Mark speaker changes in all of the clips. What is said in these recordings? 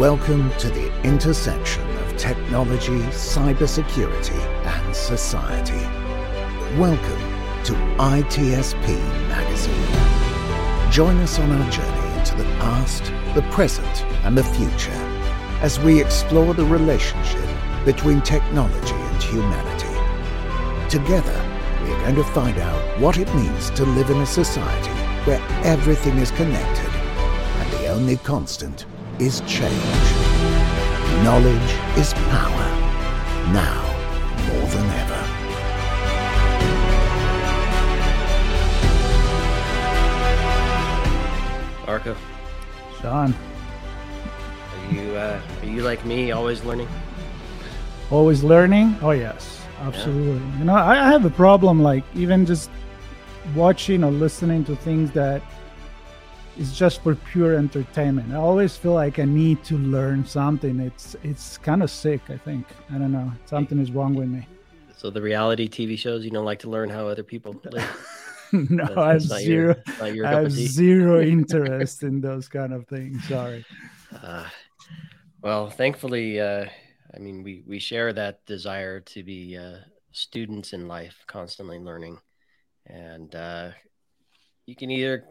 Speaker 1: Welcome to the intersection of technology, cybersecurity, and society. Welcome to ITSP Magazine. Join us on our journey into the past, the present, and the future as we explore the relationship between technology and humanity. Together, we are going to find out what it means to live in a society where everything is connected and the only constant is change. Knowledge is power, now more than ever.
Speaker 2: Marco,
Speaker 3: Sean,
Speaker 2: are you uh, are you like me, always learning?
Speaker 3: always learning? Oh, yes, absolutely. You know, I I have a problem like even just watching or listening to things that is just for pure entertainment. I always feel like I need to learn something. It's it's kind of sick, I think. I don't know. Something is wrong with me.
Speaker 2: So the reality TV shows, you don't like to learn how other people live.
Speaker 3: no,
Speaker 2: That's-
Speaker 3: I have zero
Speaker 2: Your, your
Speaker 3: I have zero interest in those kind of things. Sorry.
Speaker 2: Uh, well, thankfully, uh, I mean, we we share that desire to be uh, students in life, constantly learning, and uh, you can either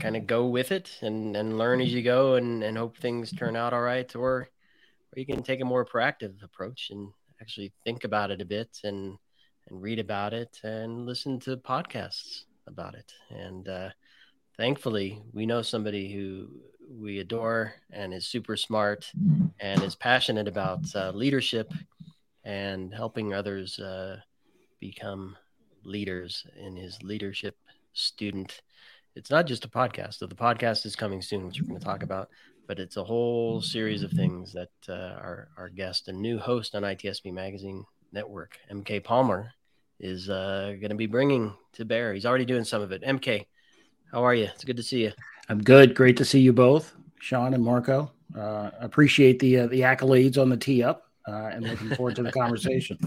Speaker 2: kind of go with it and and learn as you go and and hope things turn out all right, or or you can take a more proactive approach and actually think about it a bit and and read about it and listen to podcasts about it and. Uh, thankfully we know somebody who we adore and is super smart and is passionate about uh, leadership and helping others uh, become leaders in his leadership student it's not just a podcast so the podcast is coming soon which we're going to talk about but it's a whole series of things that uh, our, our guest and new host on ITSP magazine network MK Palmore is uh, going to be bringing to bear he's already doing some of it mk how are you? It's good to see you.
Speaker 4: I'm good. Great to see you both, Sean and Marco. Uh, appreciate the uh, the accolades on the tee up, uh, and looking forward to the conversation.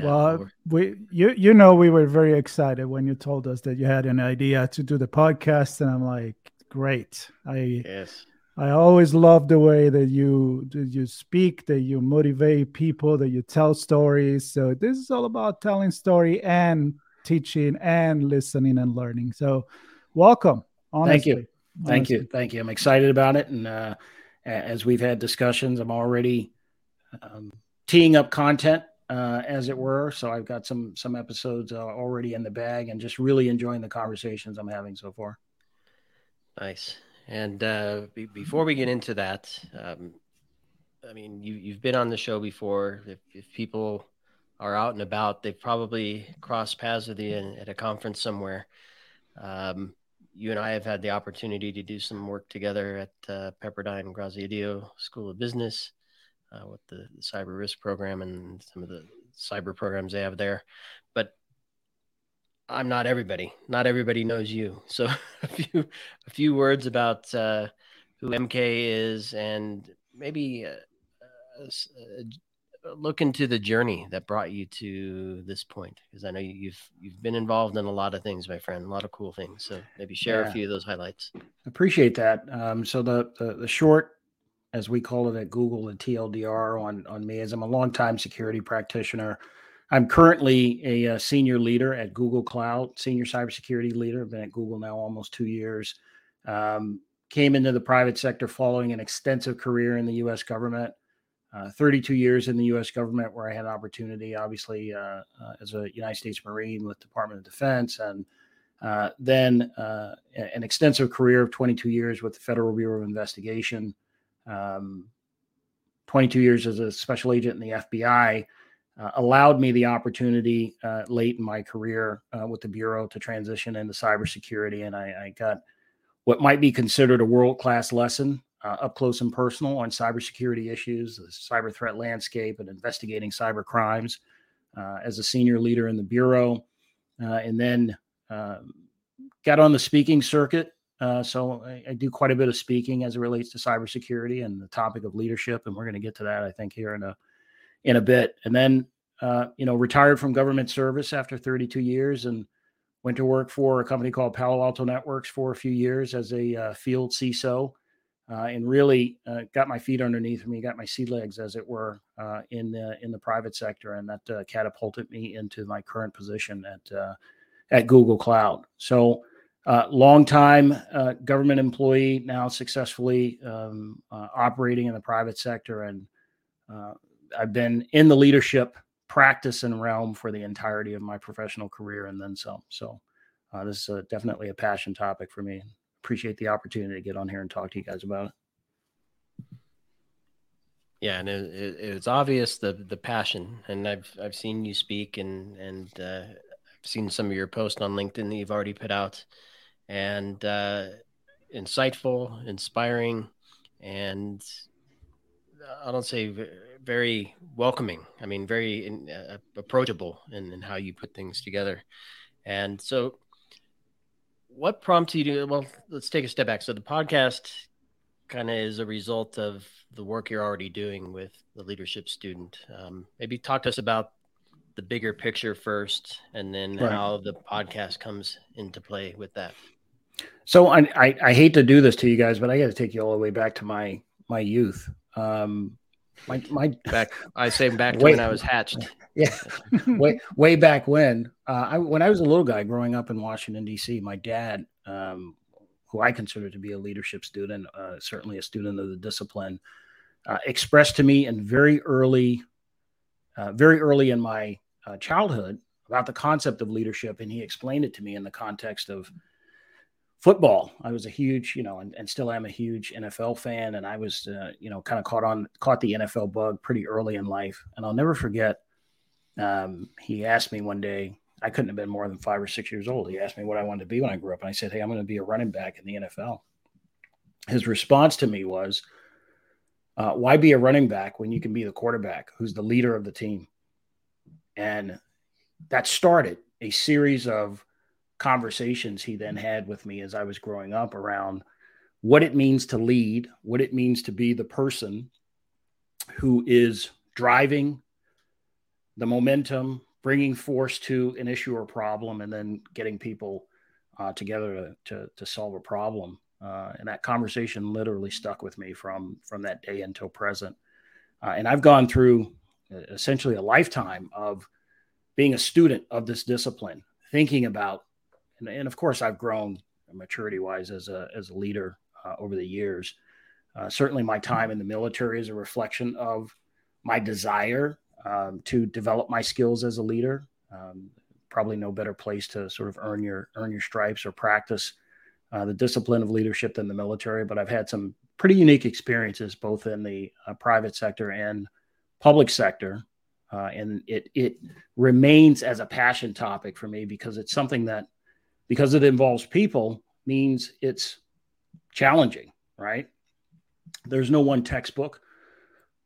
Speaker 3: Well, we you you know we were very excited when you told us that you had an idea to do the podcast, and I'm like, great. I
Speaker 2: yes,
Speaker 3: I always love the way that you that you speak, that you motivate people, that you tell stories. So this is all about telling story and teaching and listening and learning. So welcome.
Speaker 4: Honestly, Thank you.
Speaker 3: honestly.
Speaker 4: Thank you, thank you. I'm excited about it, and uh, as we've had discussions, I'm already um, teeing up content, uh, as it were. So I've got some some episodes uh, already in the bag, and just really enjoying the conversations I'm having so far.
Speaker 2: nice. And uh, be- before we get into that, um, I mean, you you've been on the show before. If, if people are out and about, they've probably crossed paths with you at a conference somewhere. Um, you and I have had the opportunity to do some work together at uh, Pepperdine Graziadio School of Business uh, with the, the cyber risk program and some of the cyber programs they have there. But I'm not everybody. Not everybody knows you. So a few a few words about uh, who MK is and maybe uh, uh, uh, look into the journey that brought you to this point because I know you- you've you've been involved in a lot of things, my friend, a lot of cool things. So maybe share a few of those highlights.
Speaker 4: Appreciate that. Um, so the, the the short, as we call it at Google, the TLDR on on me is I'm a longtime security practitioner. I'm currently a, uh senior leader at Google Cloud, senior cybersecurity leader. I've been at Google now almost two years. Um, came into the private sector following an extensive career in the U.S. government. Uh, 32 years in the U.S. government, where I had an opportunity, obviously, uh, uh, as a United States Marine with Department of Defense, and uh, then uh, an extensive career of 22 years with the Federal Bureau of Investigation, um, 22 years as a special agent in the FBI, uh, allowed me the opportunity uh, late in my career uh, with the Bureau to transition into cybersecurity. And I, I got what might be considered a world class lesson uh, up close and personal on cybersecurity issues, the cyber threat landscape, and investigating cyber crimes uh, as a senior leader in the Bureau. Uh, and then um, got on the speaking circuit. Uh, so I, I do quite a bit of speaking as it relates to cybersecurity and the topic of leadership, and we're going to get to that, I think, here in a in a bit. And then, uh, you know, retired from government service after 32 years, and went to work for a company called Palo Alto Networks for a few years as a uh, field CISO. uh, and really uh, got my feet underneath me, got my sea legs, as it were, in the in the private sector, and that catapulted me into my current position at at Google Cloud. So, uh, long time government employee, now successfully um, operating in the private sector, and I've been in the leadership practice and realm for the entirety of my professional career, and then some. So, this is definitely a passion topic for me appreciate the opportunity to get on here and talk to you guys about it.
Speaker 2: Yeah, and it, it, it's obvious the the passion, and I've I've seen you speak, and and uh, I've seen some of your posts on LinkedIn that you've already put out, and uh, insightful, inspiring, and I don't say very welcoming. I mean, very in, uh, approachable in, in how you put things together, and so what prompted you to well let's take a step back so the podcast kind of is a result of the work you're already doing with the leadership student um, maybe talk to us about the bigger picture first and then right. how the podcast comes into play with that
Speaker 4: so I, I, I hate to do this to you guys but i got to take you all the way back to my my youth um my my
Speaker 2: back i say back to when i was hatched
Speaker 4: yeah, way way back when. Uh, I when I was a little guy growing up in Washington D.C., my dad, um, who I consider to be a leadership student, uh, certainly a student of the discipline, uh, expressed to me in very early, uh, very early in my uh, childhood about the concept of leadership, and he explained it to me in the context of football. I was a huge, you know, and, and still am a huge NFL fan, and I was, uh, you know, kind of caught on caught the NFL bug pretty early in life, and I'll never forget um, he asked me one day, I couldn't have been more than five or six years old. He asked me what I wanted to be when I grew up. And I said, Hey, I'm going to be a running back in the NFL. His response to me was, uh, Why be a running back when you can be the quarterback who's the leader of the team? And that started a series of conversations he then had with me as I was growing up around what it means to lead, what it means to be the person who is driving the momentum, bringing force to an issue or problem, and then getting people uh, together to, to, to solve a problem. Uh, and that conversation literally stuck with me from from that day until present. Uh, and I've gone through uh, essentially a lifetime of being a student of this discipline, thinking about, and, and of course I've grown maturity wise as a as a leader uh, over the years. Uh, certainly, my time in the military is a reflection of my desire um, to develop my skills as a leader. Um, probably no better place to sort of earn your earn your stripes or practice uh, the discipline of leadership than the military. But I've had some pretty unique experiences both in the uh, private sector and public sector, uh, and it it remains as a passion topic for me because it's something that because it involves people means it's challenging, right? There's no one textbook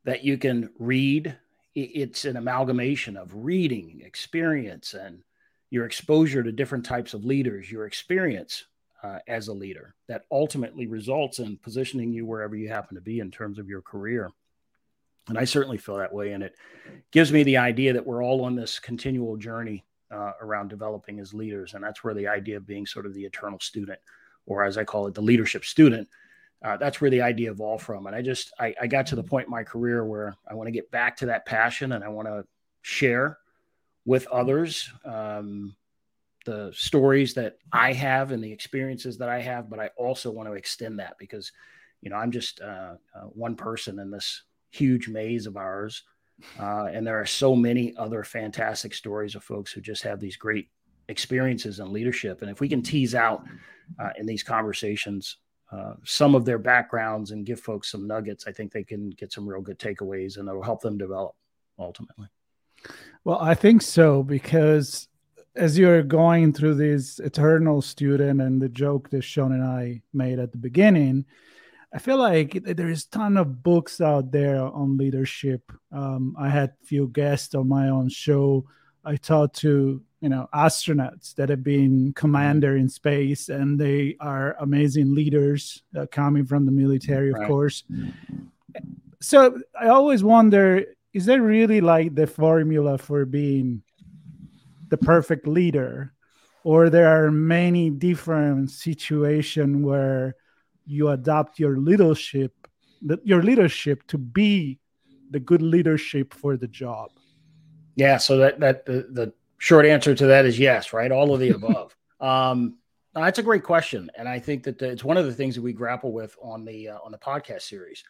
Speaker 4: that you can read it's an amalgamation of reading, experience, and your exposure to different types of leaders, your experience uh, as a leader that ultimately results in positioning you wherever you happen to be in terms of your career. And I certainly feel that way. And it gives me the idea that we're all on this continual journey uh, around developing as leaders. And that's where the idea of being sort of the eternal student, or as I call it, the leadership student, uh, that's where the idea evolved from. And I just I, I got to the point in my career where I want to get back to that passion and I want to share with others um, the stories that I have and the experiences that I have. But I also want to extend that because you know I'm just uh, uh, one person in this huge maze of ours. Uh, and there are so many other fantastic stories of folks who just have these great experiences in leadership. And if we can tease out uh, in these conversations uh, some of their backgrounds and give folks some nuggets, I think they can get some real good takeaways and it'll help them develop ultimately.
Speaker 3: Well, I think so because as you're going through this eternal student and the joke that Sean and I made at the beginning, I feel like there is a ton of books out there on leadership. Um, I had few guests on my own show. I talked to you know astronauts that have been commander in space and they are amazing leaders uh, coming from the military of right. course so i always wonder is there really like the formula for being the perfect leader or there are many different situations where you adopt your leadership your leadership to be the good leadership for the job
Speaker 4: yeah so that that the, the short answer to that is yes right all of the above um that's a great question and i think that it's one of the things that we grapple with on the uh, on the podcast series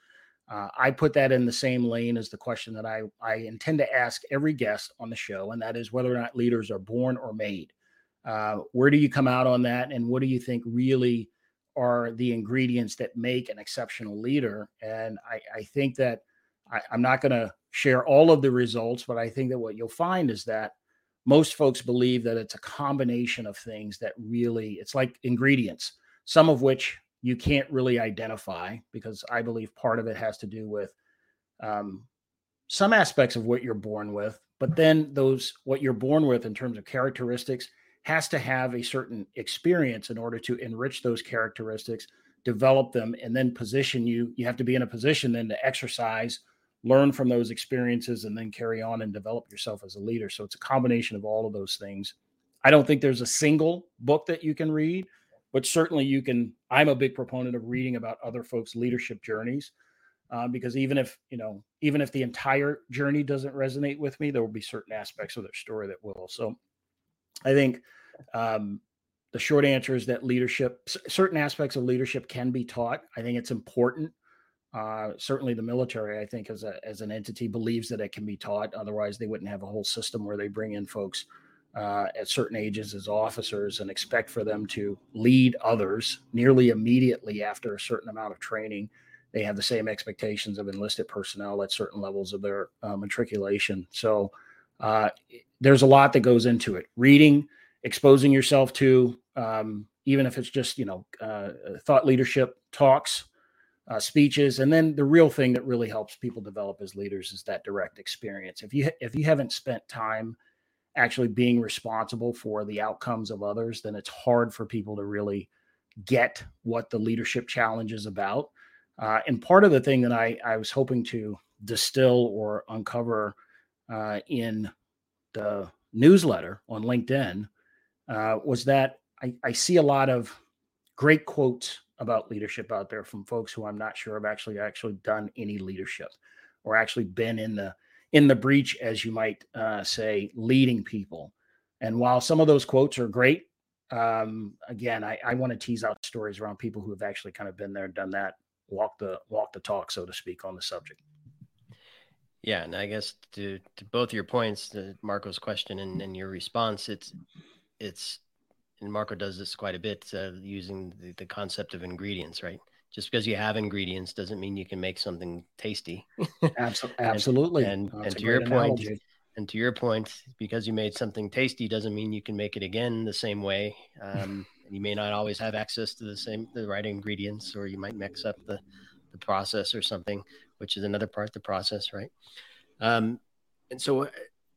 Speaker 4: uh, I put that in the same lane as the question that I, I intend to ask every guest on the show, and that is whether or not leaders are born or made. Uh, where do you come out on that? And what do you think really are the ingredients that make an exceptional leader? And I, I think that I, I'm not going to share all of the results, but I think that what you'll find is that most folks believe that it's a combination of things that really, it's like ingredients, some of which you can't really identify because I believe part of it has to do with um, some aspects of what you're born with, but then those what you're born with in terms of characteristics has to have a certain experience in order to enrich those characteristics, develop them, and then position you. You have to be in a position then to exercise, learn from those experiences, and then carry on and develop yourself as a leader. So it's a combination of all of those things. I don't think there's a single book that you can read but certainly you can i'm a big proponent of reading about other folks leadership journeys uh, because even if you know even if the entire journey doesn't resonate with me there will be certain aspects of their story that will so i think um, the short answer is that leadership certain aspects of leadership can be taught i think it's important uh, certainly the military i think as, a, as an entity believes that it can be taught otherwise they wouldn't have a whole system where they bring in folks uh, at certain ages as officers and expect for them to lead others nearly immediately after a certain amount of training. They have the same expectations of enlisted personnel at certain levels of their uh, matriculation. So uh, there's a lot that goes into it. Reading, exposing yourself to, um, even if it's just you know uh, thought leadership talks, uh, speeches, and then the real thing that really helps people develop as leaders is that direct experience. If you if you haven't spent time actually being responsible for the outcomes of others, then it's hard for people to really get what the leadership challenge is about. Uh, and part of the thing that I, I was hoping to distill or uncover uh, in the newsletter on LinkedIn uh, was that I, I, see a lot of great quotes about leadership out there from folks who I'm not sure have actually actually done any leadership or actually been in the in the breach, as you might uh, say, leading people. And while some of those quotes are great, um, again, I, I want to tease out stories around people who have actually kind of been there, and done that, walk the walk the talk, so to speak, on the subject.
Speaker 2: Yeah, and I guess to to both your points, to Marco's question and, and your response, it's it's and Marco does this quite a bit uh, using the, the concept of ingredients, right? just because you have ingredients doesn't mean you can make something tasty.
Speaker 4: Absolutely.
Speaker 2: and, and, and to your point, and to your point, because you made something tasty doesn't mean you can make it again the same way. Um, you may not always have access to the same the right ingredients, or you might mix up the the process or something, which is another part of the process, right? Um, and so, uh,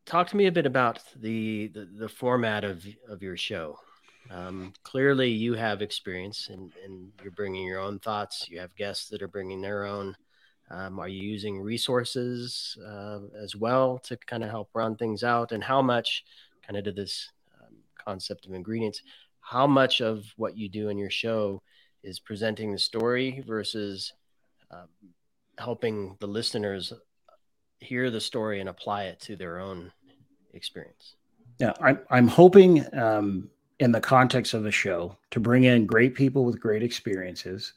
Speaker 2: talk to me a bit about the the, the format of of your show. Um, clearly, you have experience and, and you're bringing your own thoughts. You have guests that are bringing their own. Um, are you using resources uh, as well to kind of help run things out? And how much, kind of to this um, concept of ingredients, how much of what you do in your show is presenting the story versus um, helping the listeners hear the story and apply it to their own experience?
Speaker 4: Yeah, I'm, I'm hoping um, in the context of the show to bring in great people with great experiences.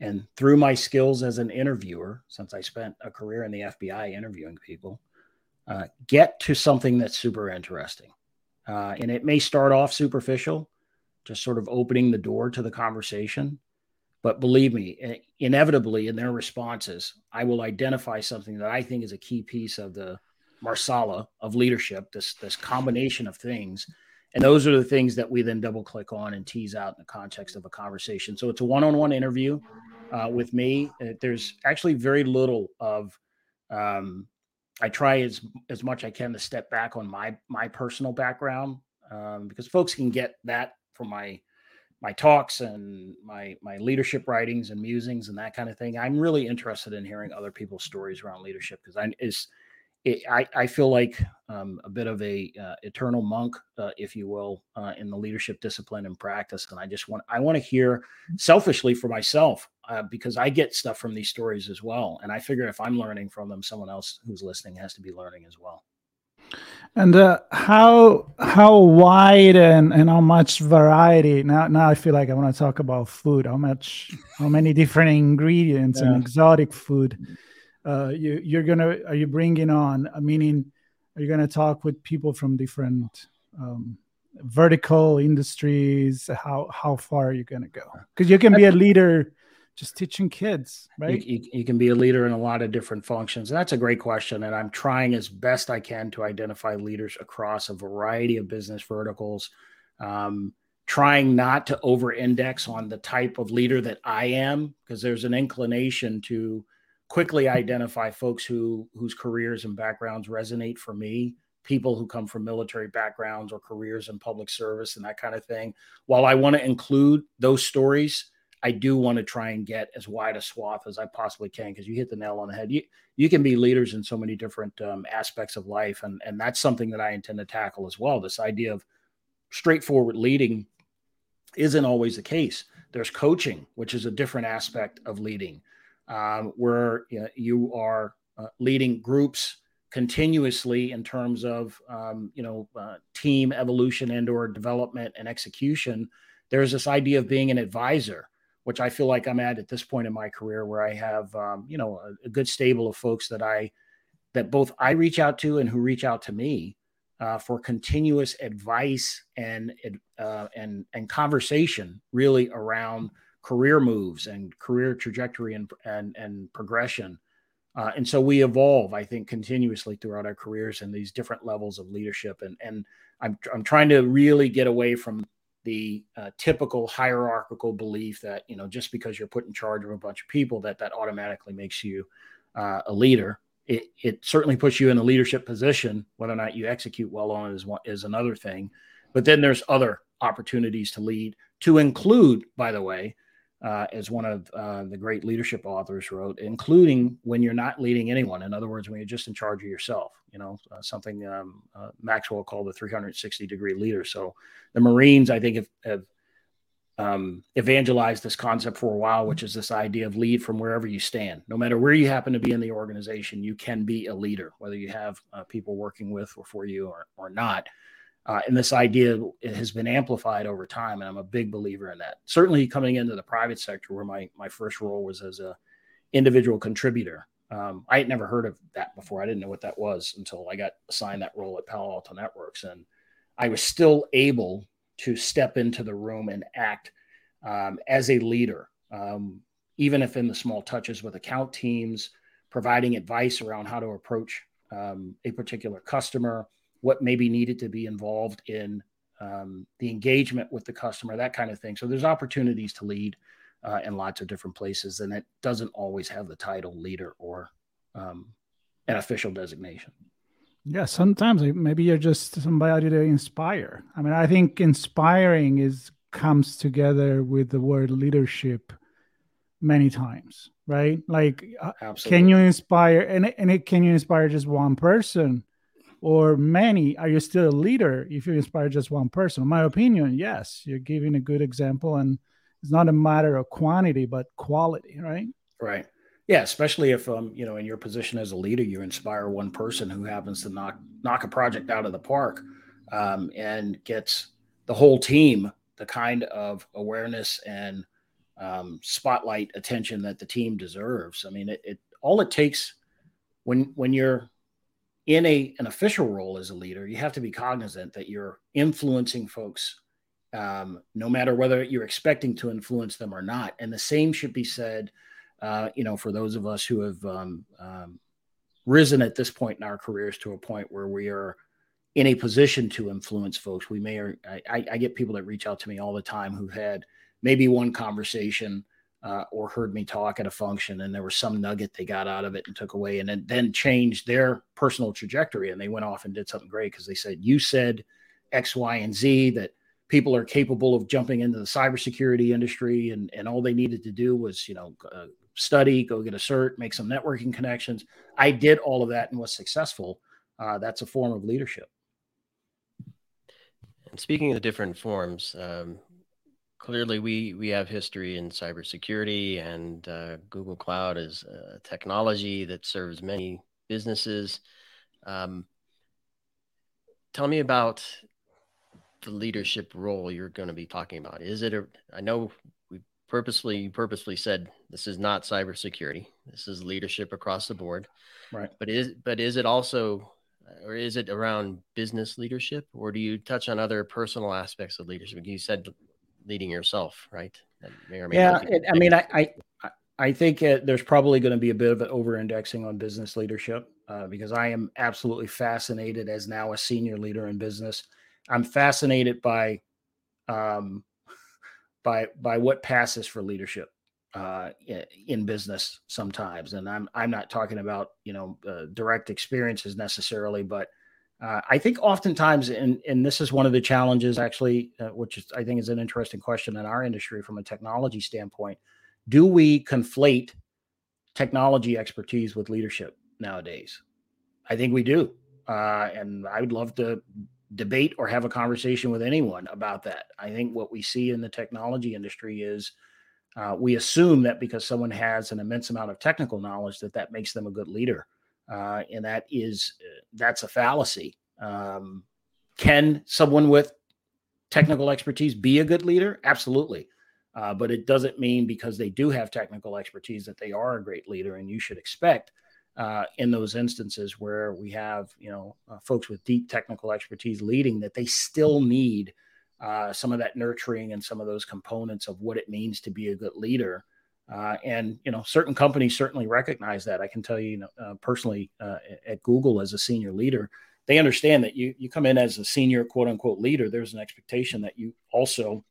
Speaker 4: And through my skills as an interviewer, since I spent a career in the FBI interviewing people, uh, get to something that's super interesting. Uh, and it may start off superficial, just sort of opening the door to the conversation. But believe me, inevitably in their responses, I will identify something that I think is a key piece of the masala of leadership, this, this combination of things and those are the things that we then double click on and tease out in the context of a conversation. So it's a one on one interview uh, with me. Uh, there's actually very little of, um, I try as, as much I can to step back on my, my personal background um, because folks can get that from my, my talks and my, my leadership writings and musings and that kind of thing. I'm really interested in hearing other people's stories around leadership because I, is it, I, I feel like um, a bit of a uh, eternal monk, uh, if you will, uh, in the leadership discipline and practice. And I just want I want to hear selfishly for myself uh, because I get stuff from these stories as well. And I figure if I'm learning from them, someone else who's listening has to be learning as well.
Speaker 3: And uh, how how wide and, and how much variety? Now now I feel like I want to talk about food. How much how many different ingredients yeah. and exotic food uh, you you're gonna are you bringing on? Uh, meaning, are you gonna talk with people from different um, vertical industries? How how far are you gonna go? Because you can be a leader just teaching kids, right?
Speaker 4: You, you, you, can be a leader in a lot of different functions. And that's a great question. And I'm trying as best I can to identify leaders across a variety of business verticals, um, trying not to over index on the type of leader that I am, because there's an inclination to quickly identify folks who whose careers and backgrounds resonate for me people who come from military backgrounds or careers in public service and that kind of thing while i want to include those stories I do want to try and get as wide a swath as I possibly can because you hit the nail on the head. You you can be leaders in so many different um, aspects of life, and and that's something that I intend to tackle as well. This idea of straightforward leading isn't always the case. There's coaching, which is a different aspect of leading, um, where you, know, you are uh, leading groups continuously in terms of um, you know uh, team evolution and or development and execution. There's this idea of being an advisor which I feel like I'm at at this point in my career, where I have, um, you know, a, a, good stable of folks that I, that both I reach out to and who reach out to me uh, for continuous advice and uh, and and conversation, really around career moves and career trajectory and and and progression. Uh, and so we evolve, I think, continuously throughout our careers and these different levels of leadership. And and I'm I'm trying to really get away from the uh, typical hierarchical belief that you know just because you're put in charge of a bunch of people that that automatically makes you uh, a leader. It, it certainly puts you in a leadership position. Whether or not you execute well on it is one is another thing. But then there's other opportunities to lead to include by the way uh, as one of uh, the great leadership authors wrote, including when you're not leading anyone. In other words, when you're just in charge of yourself, you know, uh, something um, uh, Maxwell called the 360 degree leader. So the Marines, I think, have, have um, evangelized this concept for a while, which is this idea of lead from wherever you stand. No matter where you happen to be in the organization, you can be a leader, whether you have uh, people working with or for you or, or not. Uh, and this idea has been amplified over time, and I'm a big believer in that. Certainly, coming into the private sector, where my my first role was as a individual contributor, um, I had never heard of that before. I didn't know what that was until I got assigned that role at Palo Alto Networks, and I was still able to step into the room and act um, as a leader, um, even if in the small touches with account teams, providing advice around how to approach um, a particular customer what maybe needed to be involved in um, the engagement with the customer, that kind of thing. So there's opportunities to lead uh, in lots of different places, and it doesn't always have the title leader or um, an official designation.
Speaker 3: Yeah, sometimes maybe you're just somebody to inspire. I mean, I think inspiring is comes together with the word leadership many times, right? Like, Absolutely. Uh, can you inspire and and it, can you inspire just one person? Or many, are you still a leader if you inspire just one person? In my opinion, yes, you're giving a good example, and it's not a matter of quantity but quality, right?
Speaker 4: Right. Yeah, especially if um, you know, in your position as a leader, you inspire one person who happens to knock knock a project out of the park, um, and gets the whole team the kind of awareness and um, spotlight attention that the team deserves. I mean, it, it all it takes when when you're in a an official role as a leader, you have to be cognizant that you're influencing folks, um, no matter whether you're expecting to influence them or not. And the same should be said, uh, you know, for those of us who have um, um, risen at this point in our careers to a point where we are in a position to influence folks. We may, or I, I get people that reach out to me all the time who had maybe one conversation uh, or heard me talk at a function and there was some nugget they got out of it and took away and then, changed their personal trajectory and they went off and did something great because they said you said x y and z that people are capable of jumping into the cybersecurity industry and, and all they needed to do was you know uh, study, go get a cert, make some networking connections. I did all of that and was successful. Uh, that's a form of leadership.
Speaker 2: And speaking of the different forms, um, clearly we we have history in cybersecurity, and uh, Google Cloud is a technology that serves many businesses. Um, tell me about the leadership role you're going to be talking about. Is it a? I know we purposely purposely said this is not cybersecurity. This is leadership across the board.
Speaker 4: Right.
Speaker 2: But is but is it also or is it around business leadership or do you touch on other personal aspects of leadership you said leading yourself right?
Speaker 4: Yeah it, i mean i i, I think uh, there's probably going to be a bit of an over indexing on business leadership uh, because i am absolutely fascinated as now a senior leader in business. I'm fascinated by um by by what passes for leadership uh, in business sometimes. And I'm I'm not talking about you know uh, direct experiences necessarily, but uh, I think oftentimes, and and this is one of the challenges actually, uh, which is, I think is an interesting question in our industry from a technology standpoint. Do we conflate technology expertise with leadership nowadays? I think we do, uh, and I would love to debate or have a conversation with anyone about that. I think what we see in the technology industry is uh, we assume that because someone has an immense amount of technical knowledge that that makes them a good leader uh, and that is that's a fallacy um, can someone with technical expertise be a good leader absolutely uh, but it doesn't mean because they do have technical expertise that they are a great leader and you should expect uh, in those instances where we have you know uh, folks with deep technical expertise leading that they still need uh, some of that nurturing and some of those components of what it means to be a good leader. Uh, and you know, certain companies certainly recognize that. I can tell you, you know, uh, personally uh, at Google as a senior leader, they understand that you you come in as a senior quote unquote leader. There's an expectation that you also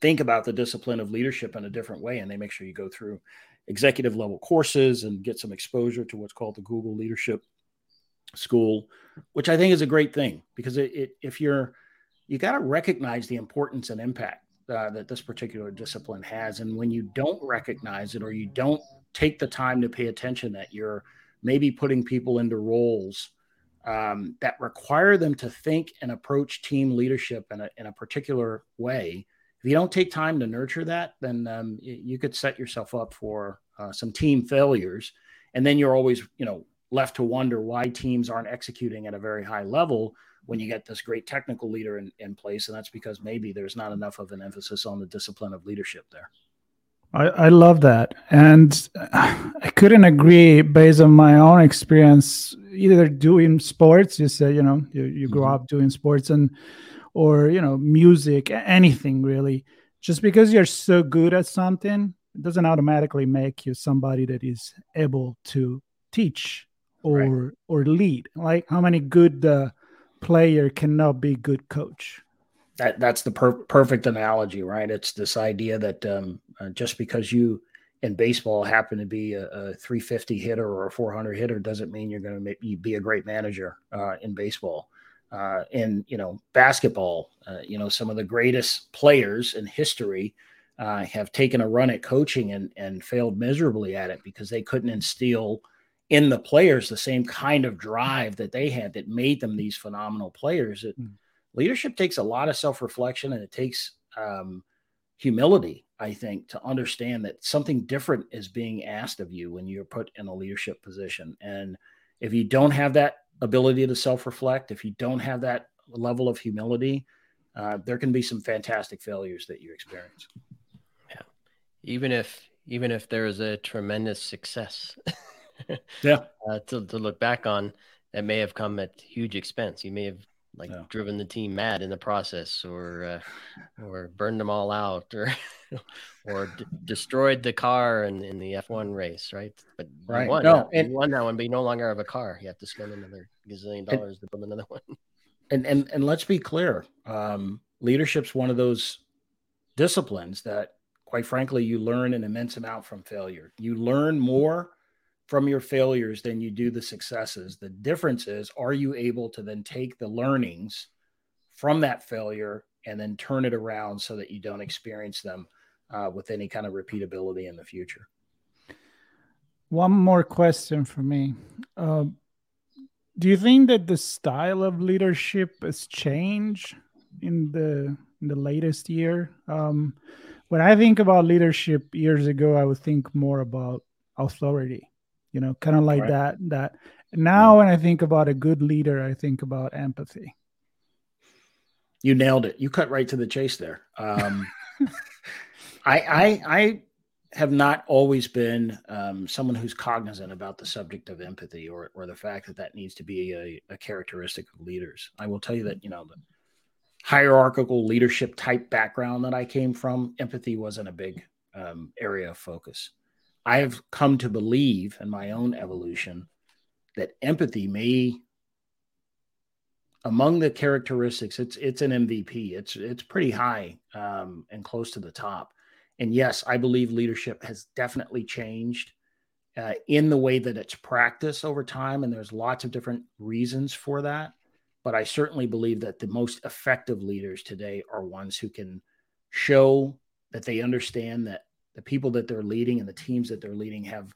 Speaker 4: think about the discipline of leadership in a different way, and they make sure you go through executive level courses and get some exposure to what's called the Google Leadership School, which I think is a great thing because it, it if you're you got to recognize the importance and impact uh, that this particular discipline has. And when you don't recognize it or you don't take the time to pay attention, that you're maybe putting people into roles um, that require them to think and approach team leadership in a, in a particular way. If you don't take time to nurture that, then um, you could set yourself up for uh, some team failures. And then you're always, you know, left to wonder why teams aren't executing at a very high level when you get this great technical leader in, in place. And that's because maybe there's not enough of an emphasis on the discipline of leadership there.
Speaker 3: I, I love that. And I couldn't agree based on my own experience, either doing sports, you say, you know, you, you grow mm-hmm. up doing sports and, or, you know, music, anything really. Just because you're so good at something, it doesn't automatically make you somebody that is able to teach or right. or lead. Like how many good uh, player cannot be good coach.
Speaker 4: That that's the per- perfect analogy, right? It's this idea that um, uh, just because you in baseball happen to be a, a 350 hitter or a 400 hitter doesn't mean you're going to be a great manager uh, in baseball. Uh, in you know basketball, uh, you know some of the greatest players in history uh, have taken a run at coaching and and failed miserably at it because they couldn't instill in the players the same kind of drive that they had that made them these phenomenal players. It, mm. Leadership takes a lot of self reflection and it takes um, humility, I think, to understand that something different is being asked of you when you're put in a leadership position. And if you don't have that ability to self reflect, if you don't have that level of humility, uh, there can be some fantastic failures that you experience.
Speaker 2: Yeah. Even if even if there is a tremendous success
Speaker 4: yeah.
Speaker 2: Uh, to, to look back on that may have come at huge expense. You may have like yeah. driven the team mad in the process or uh, or burned them all out or or d- destroyed the car in, in the F1 race, right? But
Speaker 4: right.
Speaker 2: you won,
Speaker 4: no,
Speaker 2: and, you won that one, but you no longer have a car. You have to spend another gazillion dollars and, to build another one.
Speaker 4: And and and let's be clear, um, leadership's one of those disciplines that, quite frankly, you learn an immense amount from failure. You learn more from your failures than you do the successes. The difference is, are you able to then take the learnings from that failure and then turn it around so that you don't experience them uh, with any kind of repeatability in the future?
Speaker 3: one more question for me. Uh, do you think that the style of leadership has changed in the in the latest year? Um, when I think about leadership years ago, I would think more about authority, you know, kind of like right. that. That now, yeah. when I think about a good leader, I think about empathy.
Speaker 4: You nailed it. You cut right to the chase there. Um, I, I, I have not always been um, someone who's cognizant about the subject of empathy or, or the fact that that needs to be a, a characteristic of leaders. I will tell you that, you know, the hierarchical leadership type background that I came from, empathy wasn't a big um, area of focus. I have come to believe in my own evolution that empathy may among the characteristics it's it's an mvp it's it's pretty high um, and close to the top and yes, I believe leadership has definitely changed uh, in the way that it's practiced over time. And there's lots of different reasons for that. But I certainly believe that the most effective leaders today are ones who can show that they understand that the people that they're leading and the teams that they're leading have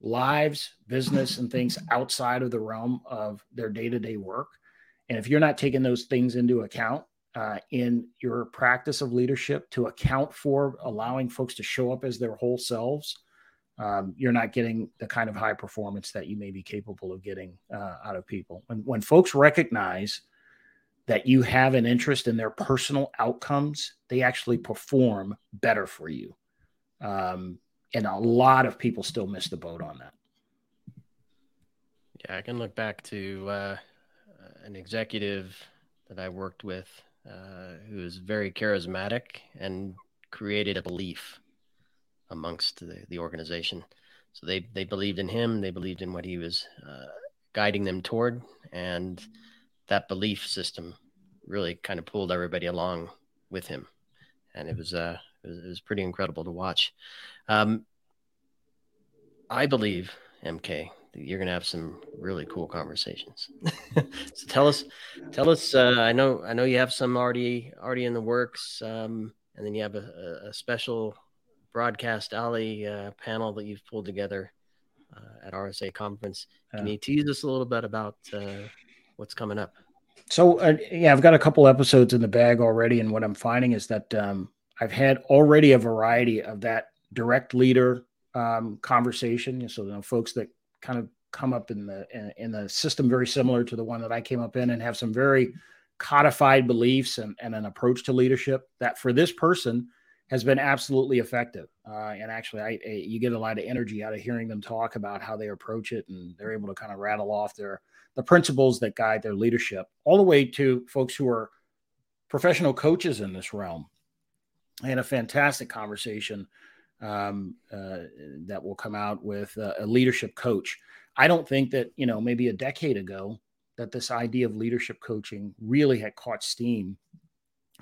Speaker 4: lives, business, and things outside of the realm of their day to day work. And if you're not taking those things into account, uh, in your practice of leadership to account for allowing folks to show up as their whole selves, um, you're not getting the kind of high performance that you may be capable of getting uh, out of people. When, when folks recognize that you have an interest in their personal outcomes, they actually perform better for you. Um, and a lot of people still miss the boat on that.
Speaker 2: Yeah, I can look back to uh, an executive that I worked with uh, was very charismatic and created a belief amongst the, the organization. So they, they believed in him, they believed in what he was uh, guiding them toward, and that belief system really kind of pulled everybody along with him. And it was, uh, it was, it was pretty incredible to watch. Um, I believe, MK, you're going to have some really cool conversations. so tell us, tell us. Uh, I know, I know you have some already already in the works, um, and then you have a, a special broadcast alley uh, panel that you've pulled together uh, at RSA conference. Can you tease us a little bit about uh, what's coming up?
Speaker 4: So uh, yeah, I've got a couple episodes in the bag already, and what I'm finding is that um, I've had already a variety of that direct leader um, conversation. So you know, folks that kind of come up in the in, in, the system very similar to the one that I came up in and have some very codified beliefs and, and an approach to leadership that for this person has been absolutely effective. Uh, and actually, I, I, you get a lot of energy out of hearing them talk about how they approach it, and they're able to kind of rattle off their the principles that guide their leadership, all the way to folks who are professional coaches in this realm. Had a fantastic conversation um, uh, that will come out with a leadership coach. I don't think that, you know, maybe a decade ago that this idea of leadership coaching really had caught steam.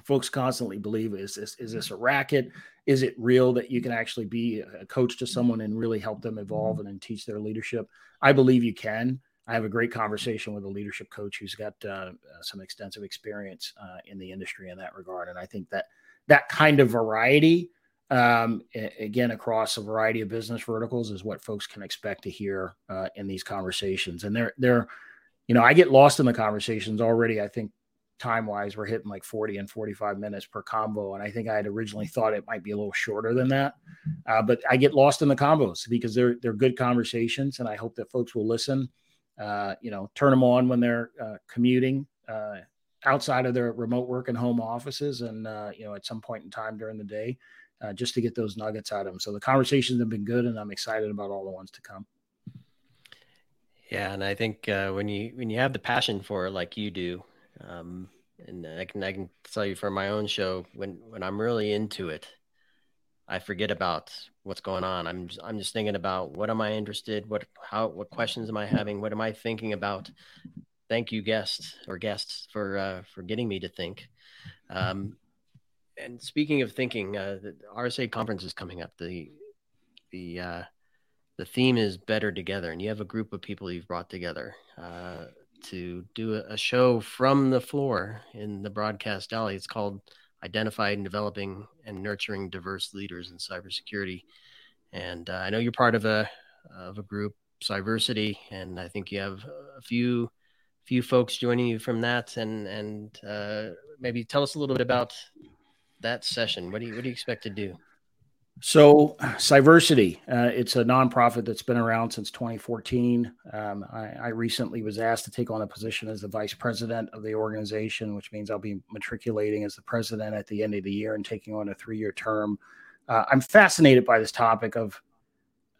Speaker 4: Folks constantly believe is this is this a racket? Is it real that you can actually be a coach to someone and really help them evolve and teach their leadership? I believe you can. I have a great conversation with a leadership coach who's got uh some extensive experience uh, in the industry in that regard, and I think that that kind of variety um, again across a variety of business verticals is what folks can expect to hear uh, in these conversations. And they're they're you know i get lost in the conversations already i think time wise we're hitting like 40 and 45 minutes per combo and i think i had originally thought it might be a little shorter than that. Uh, but i get lost in the combos because they're they're good conversations and i hope that folks will listen uh, you know turn them on when they're uh, commuting uh, outside of their remote work and home offices and uh, you know at some point in time during the day uh, just to get those nuggets out of them. So the conversations have been good, and I'm excited about all the ones to come.
Speaker 2: Yeah, and I think uh, when you when you have the passion for it like you do, um, and I can I can tell you for my own show when when I'm really into it, I forget about what's going on. I'm just, I'm just thinking about what am I interested, what how what questions am I having, what am I thinking about. Thank you, guests or guests, for uh, for getting me to think. Um, and speaking of thinking, uh, the RSA conference is coming up. The the uh, the theme is better together, and you have a group of people you've brought together uh, to do a, show from the floor in the broadcast alley. It's called "Identifying, Developing, and Nurturing Diverse Leaders in Cybersecurity." And uh, I know you're part of a of a group, Cyversity, and I think you have a few few folks joining you from that, and and uh, maybe tell us a little bit about that session. What do you what do you expect to do?
Speaker 4: So, Cyversity, uh, it's a nonprofit that's been around since 2014. Um, I, I, recently was asked to take on a position as the vice president of the organization, which means I'll be matriculating as the president at the end of the year and taking on a three year term. Uh, I'm fascinated by this topic of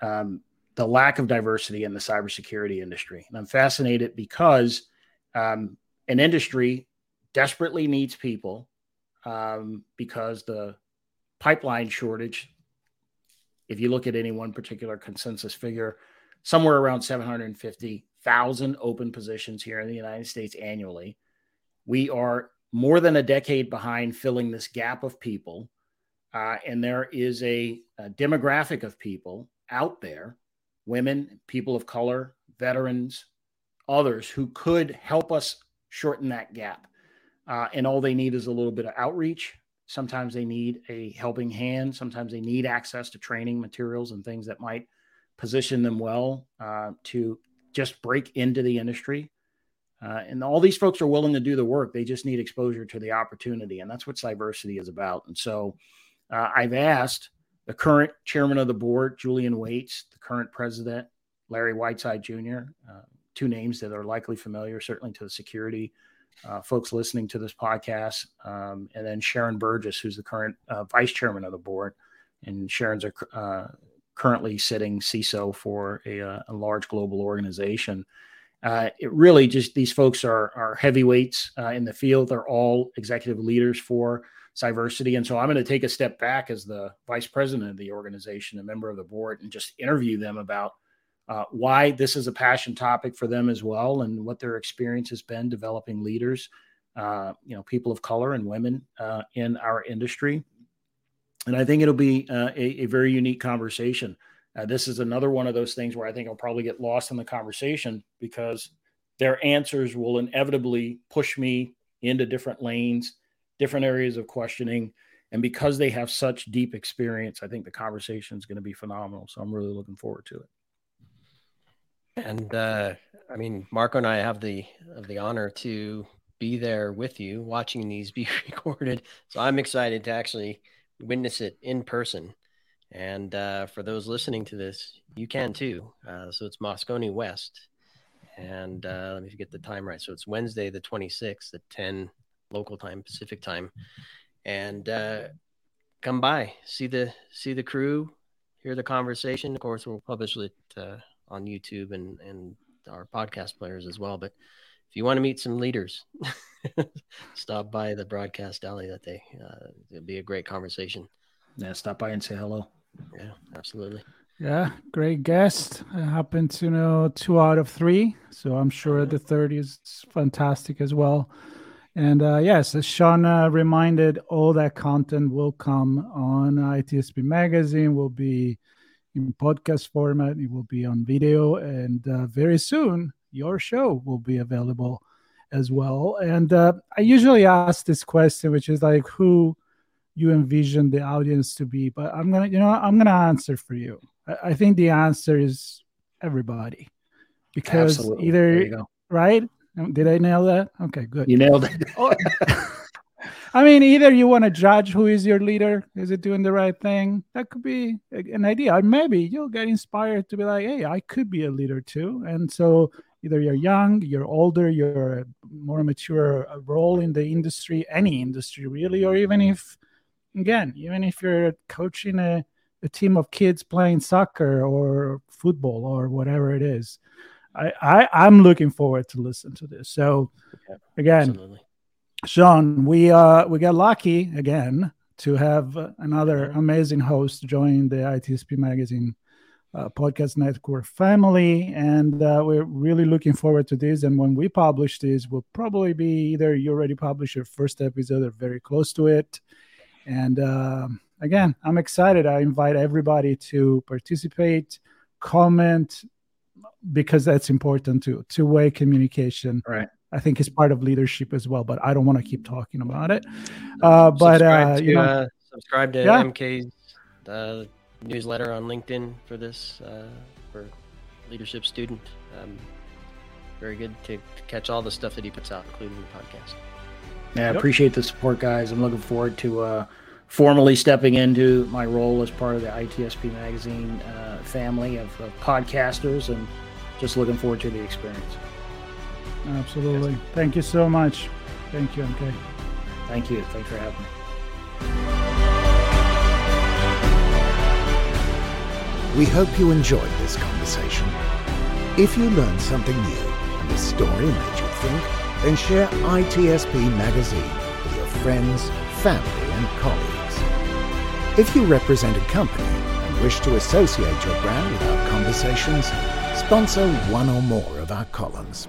Speaker 4: um, the lack of diversity in the cybersecurity industry. And I'm fascinated because um, an industry desperately needs people um, because the pipeline shortage if you look at any one particular consensus figure, somewhere around 750,000 open positions here in the United States annually. We are more than a decade behind filling this gap of people. Uh, and there is a, a demographic of people out there women, people of color, veterans, others who could help us shorten that gap. Uh, and all they need is a little bit of outreach, Sometimes they need a helping hand. Sometimes they need access to training materials and things that might position them well uh, to just break into the industry. Uh, and all these folks are willing to do the work. They just need exposure to the opportunity. And that's what Cyversity is about. And so uh, I've asked the current chairman of the board, Julian Waits, the current president, Larry Whiteside Jr., two names that are likely familiar, certainly to the security uh, folks listening to this podcast, um, and then Sharon Burgess, who's the current uh, vice chairman of the board, and Sharon's a, uh, currently sitting CISO for a, uh, a large global organization. Uh, it really just these folks are are heavyweights uh, in the field. They're all executive leaders for Cyversity, and so I'm going to take a step back as the vice president of the organization, a member of the board, and just interview them about uh, why this is a passion topic for them as well, and what their experience has been developing leaders, uh, you know, people of color and women uh, in our industry. And I think it'll be uh, a, a, very unique conversation. Uh, this is another one of those things where I think I'll probably get lost in the conversation because their answers will inevitably push me into different lanes, different areas of questioning. And because they have such deep experience, I think the conversation is going to be phenomenal. So I'm really looking forward to it.
Speaker 2: And uh, I mean, Marco and I have the have the honor to be there with you, watching these be recorded. So I'm excited to actually witness it in person. And uh, for those listening to this, you can too. Uh, so it's Moscone West, and uh, let me get the time right. So it's Wednesday, the 26th at 10 local time, Pacific time, and uh, come by, see the see the crew, hear the conversation. Of course, we'll publish it uh, on YouTube and and our podcast players as well. But if you want to meet some leaders, stop by the broadcast alley that day. Uh, it'll be a great conversation.
Speaker 4: Yeah, stop by and say hello.
Speaker 2: Yeah, absolutely.
Speaker 3: Yeah, great guest. I happen to know two out of three, so I'm sure the third is fantastic as well. And uh, yes, as Sean uh, reminded, all that content will come on ITSP Magazine. Will be in podcast format. It will be on video, and uh, very soon your show will be available as well. And uh, I usually ask this question, which is like, who you envision the audience to be? But I'm gonna, you know, I'm gonna answer for you. I, I think the answer is everybody, because Absolutely. either right. Did I nail that? Okay, good.
Speaker 4: You nailed it.
Speaker 3: I mean, either you want to judge who is your leader, is it doing the right thing? That could be an idea. Or maybe you'll get inspired to be like, hey, I could be a leader too. And so either you're young, you're older, you're a more mature role in the industry, any industry really, or even if, again, even if you're coaching a, a team of kids playing soccer or football or whatever it is. I, I I'm looking forward to listen to this. So again, Absolutely. Sean, we uh we got lucky again to have another amazing host join the ITSP magazine uh, podcast network family, and uh, we're really looking forward to this. And when we publish this, will probably be either you already published your first episode or very close to it. And uh, again, I'm excited. I invite everybody to participate, comment, because that's important too. Two way communication.
Speaker 4: Right
Speaker 3: I think is part of leadership as well. But I don't want to keep talking about it. Uh, but
Speaker 2: subscribe
Speaker 3: uh,
Speaker 2: to,
Speaker 3: you know,
Speaker 2: uh, subscribe to yeah. MK's uh, newsletter on LinkedIn for this uh, for leadership student. Um, very good to, to, catch all the stuff that he puts out, including the podcast.
Speaker 4: Yeah, I yep. appreciate the support, guys. I'm looking forward to uh, formally stepping into my role as part of the ITSP Magazine uh, family of, of, podcasters, and just looking forward to the experience.
Speaker 3: Absolutely. Yes. Thank you so much. Thank you, MK.
Speaker 4: Thank you. Thanks for having me.
Speaker 1: We hope you enjoyed this conversation. If you learned something new and the story made you think, then share ITSP Magazine with your friends, family, and colleagues. If you represent a company and wish to associate your brand with our conversations, sponsor one or more of our columns.